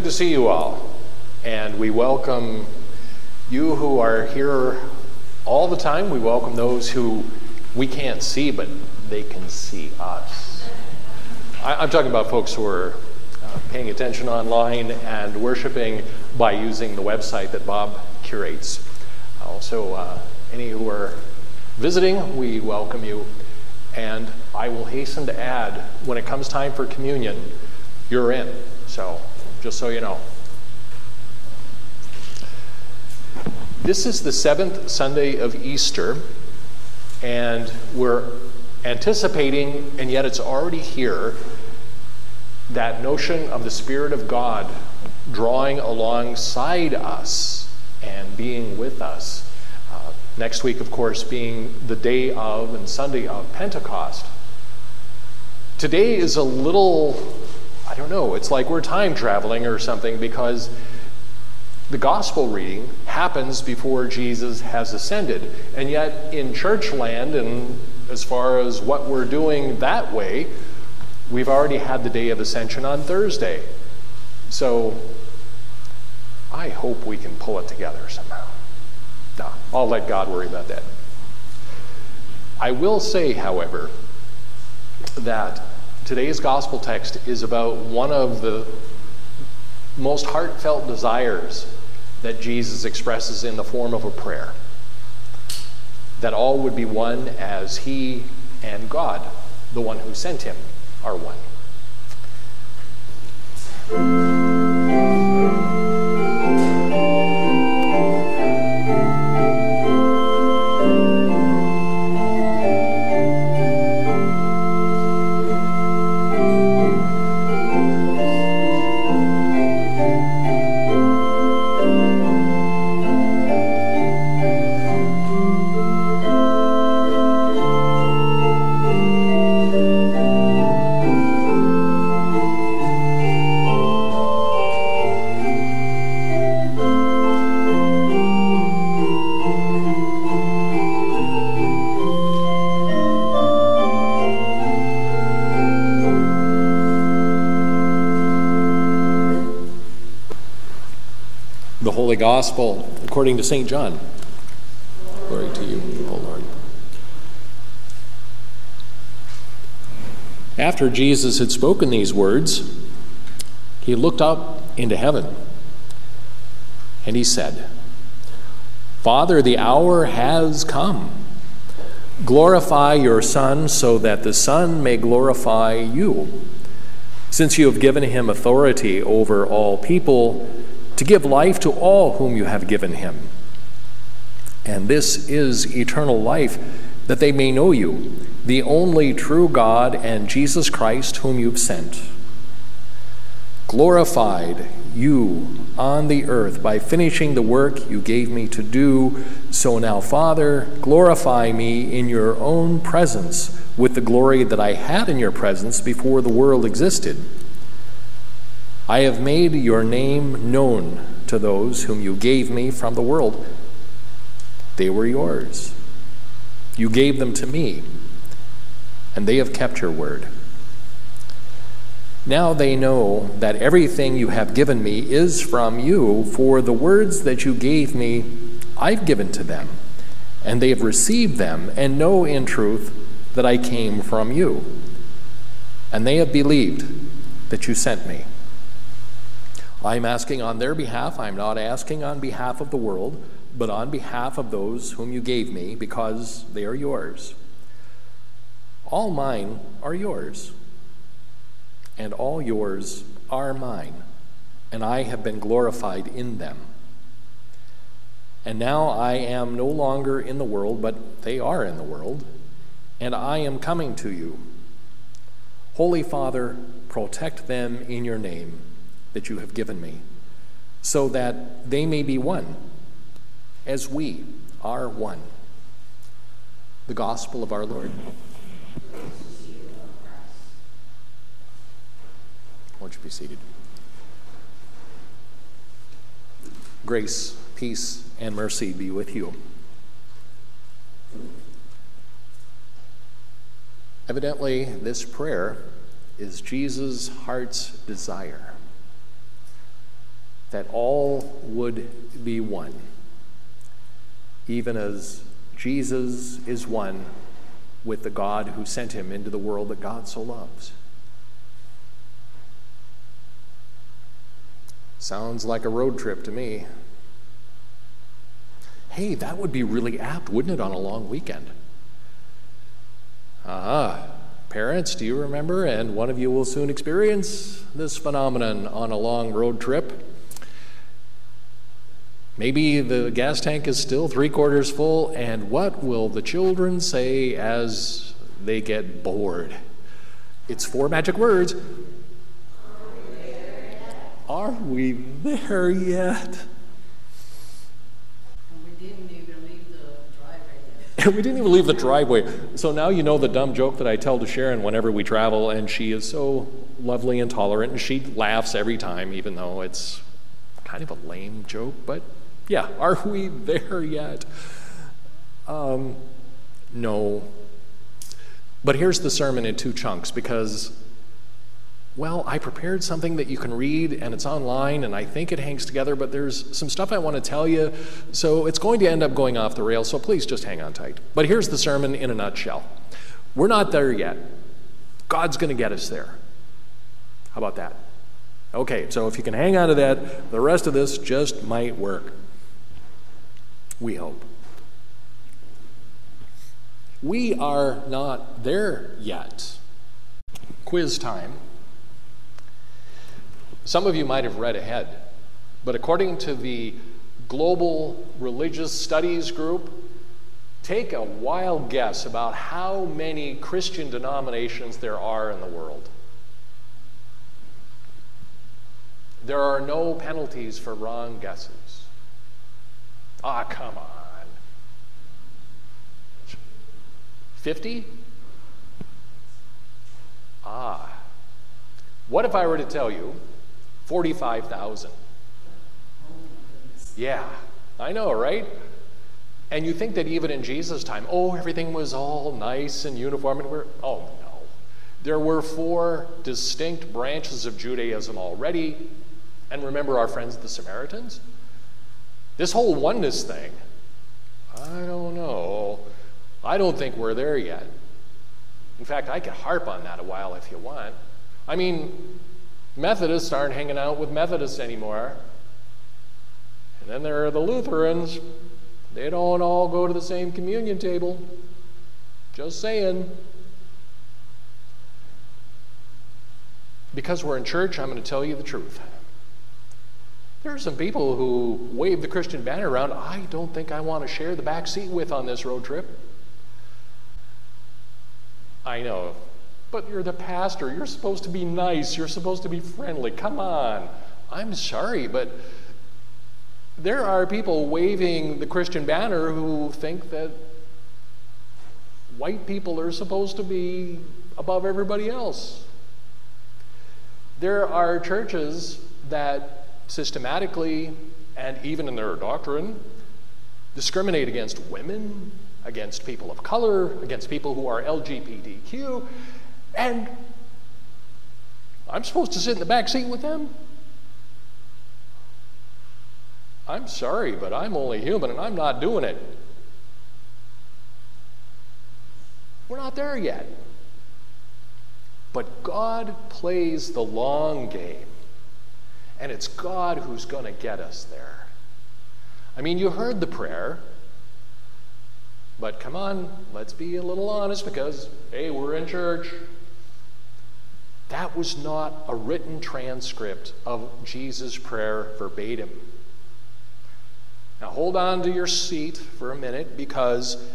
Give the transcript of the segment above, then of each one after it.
good to see you all. And we welcome you who are here all the time. We welcome those who we can't see, but they can see us. I, am talking about folks who are uh, paying attention online and worshiping by using the website that Bob curates. Also, uh, any who are visiting, we welcome you. And I will hasten to add when it comes time for communion, you're in. So just so you know. This is the seventh Sunday of Easter, and we're anticipating, and yet it's already here, that notion of the Spirit of God drawing alongside us and being with us. Uh, next week, of course, being the day of and Sunday of Pentecost. Today is a little I don't know, it's like we're time traveling or something because the gospel reading happens before Jesus has ascended. And yet, in church land, and as far as what we're doing that way, we've already had the day of ascension on Thursday. So, I hope we can pull it together somehow. No, I'll let God worry about that. I will say, however, that today's gospel text is about one of the most heartfelt desires that Jesus expresses in the form of a prayer that all would be one as he and God, the one who sent him, are one. Gospel according to St. John. Glory to you, O Lord. After Jesus had spoken these words, he looked up into heaven and he said, Father, the hour has come. Glorify your Son so that the Son may glorify you. Since you have given him authority over all people, to give life to all whom you have given him. And this is eternal life, that they may know you, the only true God, and Jesus Christ, whom you've sent. Glorified you on the earth by finishing the work you gave me to do. So now, Father, glorify me in your own presence with the glory that I had in your presence before the world existed. I have made your name known to those whom you gave me from the world. They were yours. You gave them to me, and they have kept your word. Now they know that everything you have given me is from you, for the words that you gave me, I've given to them, and they have received them, and know in truth that I came from you. And they have believed that you sent me. I'm asking on their behalf. I'm not asking on behalf of the world, but on behalf of those whom you gave me, because they are yours. All mine are yours, and all yours are mine, and I have been glorified in them. And now I am no longer in the world, but they are in the world, and I am coming to you. Holy Father, protect them in your name that you have given me, so that they may be one, as we are one. The gospel of our Lord. Won't you be seated? Grace, peace, and mercy be with you. Evidently, this prayer is Jesus' heart's desire that all would be one, even as Jesus is one with the God who sent him into the world that God so loves. Sounds like a road trip to me. Hey, that would be really apt, wouldn't it, on a long weekend? Ah, parents, do you remember? And one of you will soon experience this phenomenon on a long road trip. Maybe the gas tank is still three quarters full, and what will the children say as they get bored? It's four magic words are we there yet? Are we didn't even leave the driveway we didn't even leave the driveway. So now you know the dumb joke that I tell to Sharon whenever we travel, and she is so lovely and tolerant, and she laughs every time, even though it's kind of a lame joke. But yeah, are we there yet? Um, no. But here's the sermon in two chunks because well, I prepared something that you can read and it's online and I think it hangs together, but there's some stuff I want to tell you. So it's going to end up going off the rails, so please just hang on tight. But here's the sermon in a nutshell We're not there yet. God's going to get us there. How about that? Okay, so if you can hang on to that, the rest of this just might work. We hope. We are not there yet. Quiz time. Some of you might have read ahead, but according to the Global Religious Studies Group, take a wild guess about how many Christian denominations there are in the world. There are no penalties for wrong guesses. Ah, come on. 50? Ah. What if I were to tell you 45,000. Yeah, I know, right? And you think that even in Jesus' time, oh, everything was all nice and uniform, and we're, oh no. There were four distinct branches of Judaism already. And remember our friends, the Samaritans? This whole oneness thing, I don't know. I don't think we're there yet. In fact, I could harp on that a while if you want. I mean, Methodists aren't hanging out with Methodists anymore. And then there are the Lutherans. They don't all go to the same communion table. Just saying. Because we're in church, I'm going to tell you the truth. There are some people who wave the Christian banner around I don't think I want to share the back seat with on this road trip. I know but you're the pastor. You're supposed to be nice. You're supposed to be friendly. Come on. I'm sorry, but there are people waving the Christian banner who think that white people are supposed to be above everybody else. There are churches that systematically and even in their doctrine discriminate against women, against people of color, against people who are LGBTQ, and I'm supposed to sit in the back seat with them? I'm sorry, but I'm only human and I'm not doing it. We're not there yet. But God plays the long game, and it's God who's going to get us there. I mean, you heard the prayer, but come on, let's be a little honest because, hey, we're in church. That was not a written transcript of Jesus' prayer verbatim. Now hold on to your seat for a minute because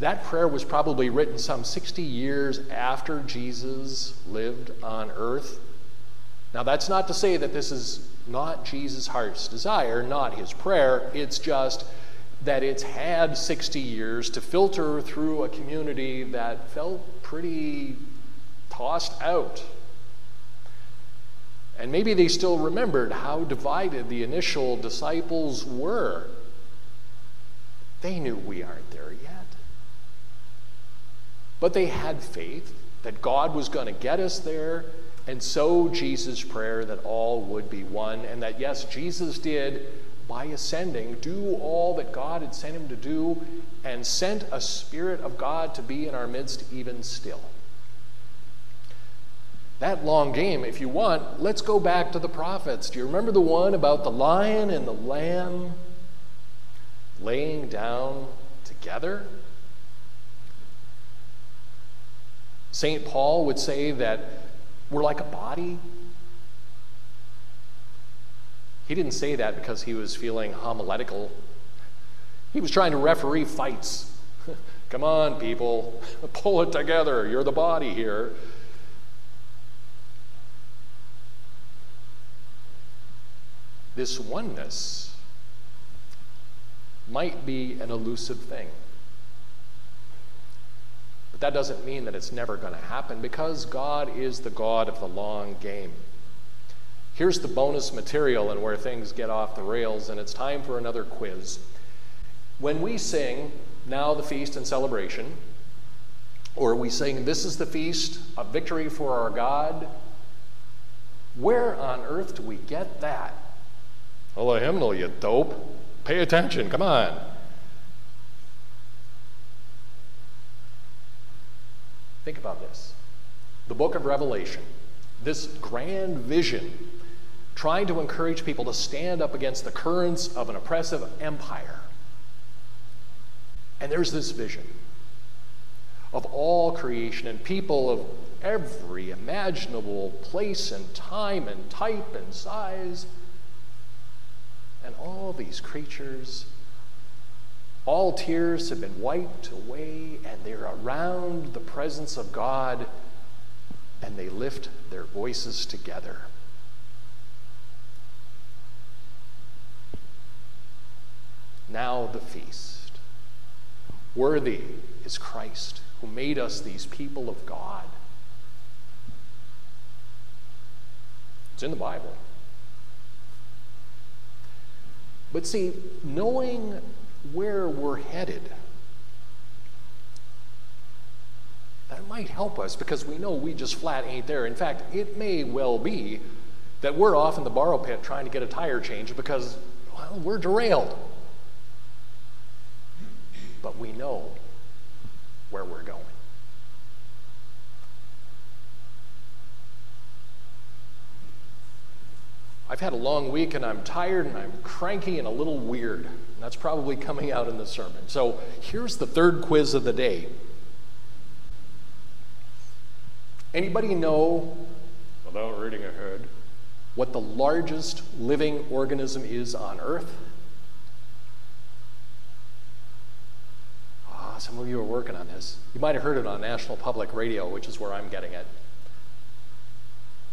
that prayer was probably written some 60 years after Jesus lived on earth. Now, that's not to say that this is not Jesus' heart's desire, not his prayer. It's just that it's had 60 years to filter through a community that felt pretty tossed out and maybe they still remembered how divided the initial disciples were. They knew we aren't there yet. But they had faith that God was going to get us there, And so, Jesus' prayer that all would be one, and that yes, Jesus did, by ascending, do all that God had sent him to do, and sent a Spirit of God to be in our midst even still. That long game, if you want, let's go back to the prophets. Do you remember the one about the lion and the lamb laying down together? St. Paul would say that we're like a body. He didn't say that because he was feeling homiletical. He was trying to referee fights. Come on, people, pull it together. You're the body here. This oneness might be an elusive thing that doesn't mean that it's never going to happen because God is the God of the long game. Here's the bonus material and where things get off the rails, and it's time for another quiz. When we sing, Now the Feast and Celebration, or we sing, This is the Feast of Victory for our God, where on earth do we get that? Well, a hymnal, you dope. Pay attention, come on. Think about this. The book of Revelation, this grand vision, trying to encourage people to stand up against the currents of an oppressive empire. And there's this vision of all creation and people of every imaginable place and time and type and size, and all these creatures all tears have been wiped away, and they're around the presence of God, and they lift their voices together. Now the feast. Worthy is Christ, who made us these people of God. It's in the Bible. But see, knowing where we're headed. That might help us because we know we just flat ain't there. In fact, it may well be that we're off in the borrow pit trying to get a tire change because, well, we're derailed. But we know where we're going. I've had a long week and I'm tired and I'm cranky and a little weird. And That's probably coming out in the sermon. So here's the third quiz of the day. Anybody know, without reading ahead, what the largest living organism is on Earth? Ah, some of you are working on this. You might have heard it on National Public Radio, which is where I'm getting it.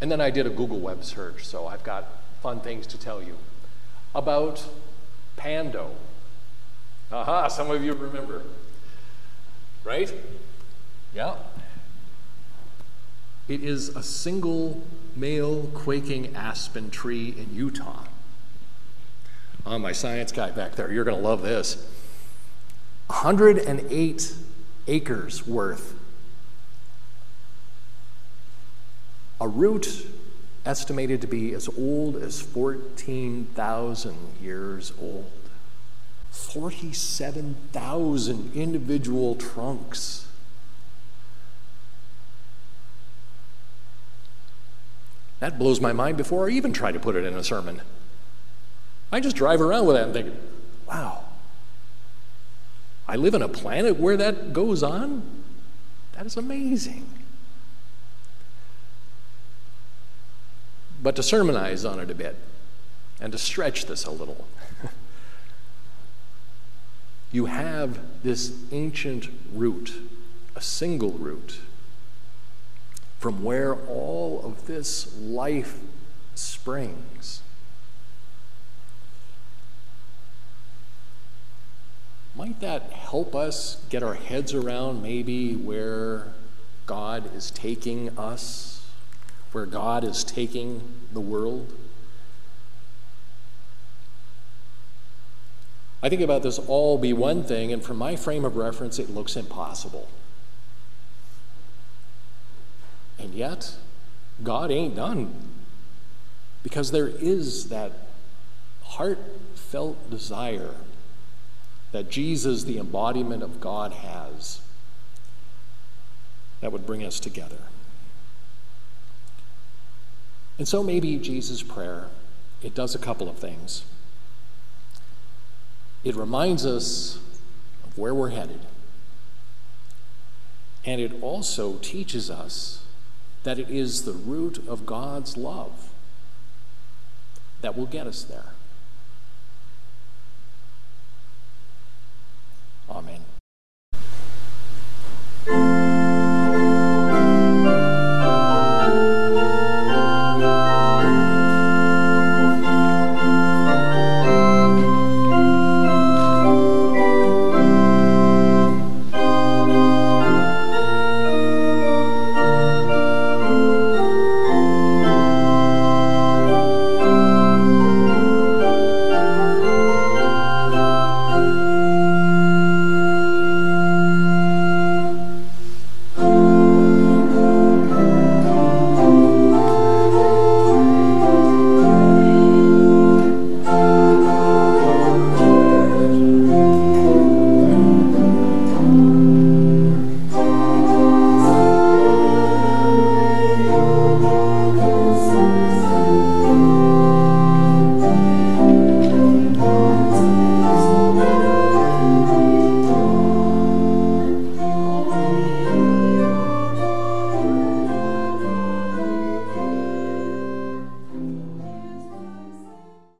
And then I did a Google web search, so I've got fun things to tell you about Pando. Aha, some of you remember. Right? Yeah. It is a single male quaking aspen tree in Utah. Oh, my science guy back there, you're going to love this. 108 acres worth. A root estimated to be as old as 14,000 years old. 47,000 individual trunks. That blows my mind before I even try to put it in a sermon. I just drive around with that and think, wow, I live in a planet where that goes on? That is amazing. But to sermonize on it a bit and to stretch this a little. you have this ancient root, a single root, from where all of this life springs. Might that help us get our heads around maybe where God is taking us where God is taking the world? I think about this all be one thing, and from my frame of reference, it looks impossible. And yet, God ain't done because there is that heartfelt desire that Jesus, the embodiment of God, has that would bring us together. And so maybe Jesus' prayer, it does a couple of things. It reminds us of where we're headed. And it also teaches us that it is the root of God's love that will get us there.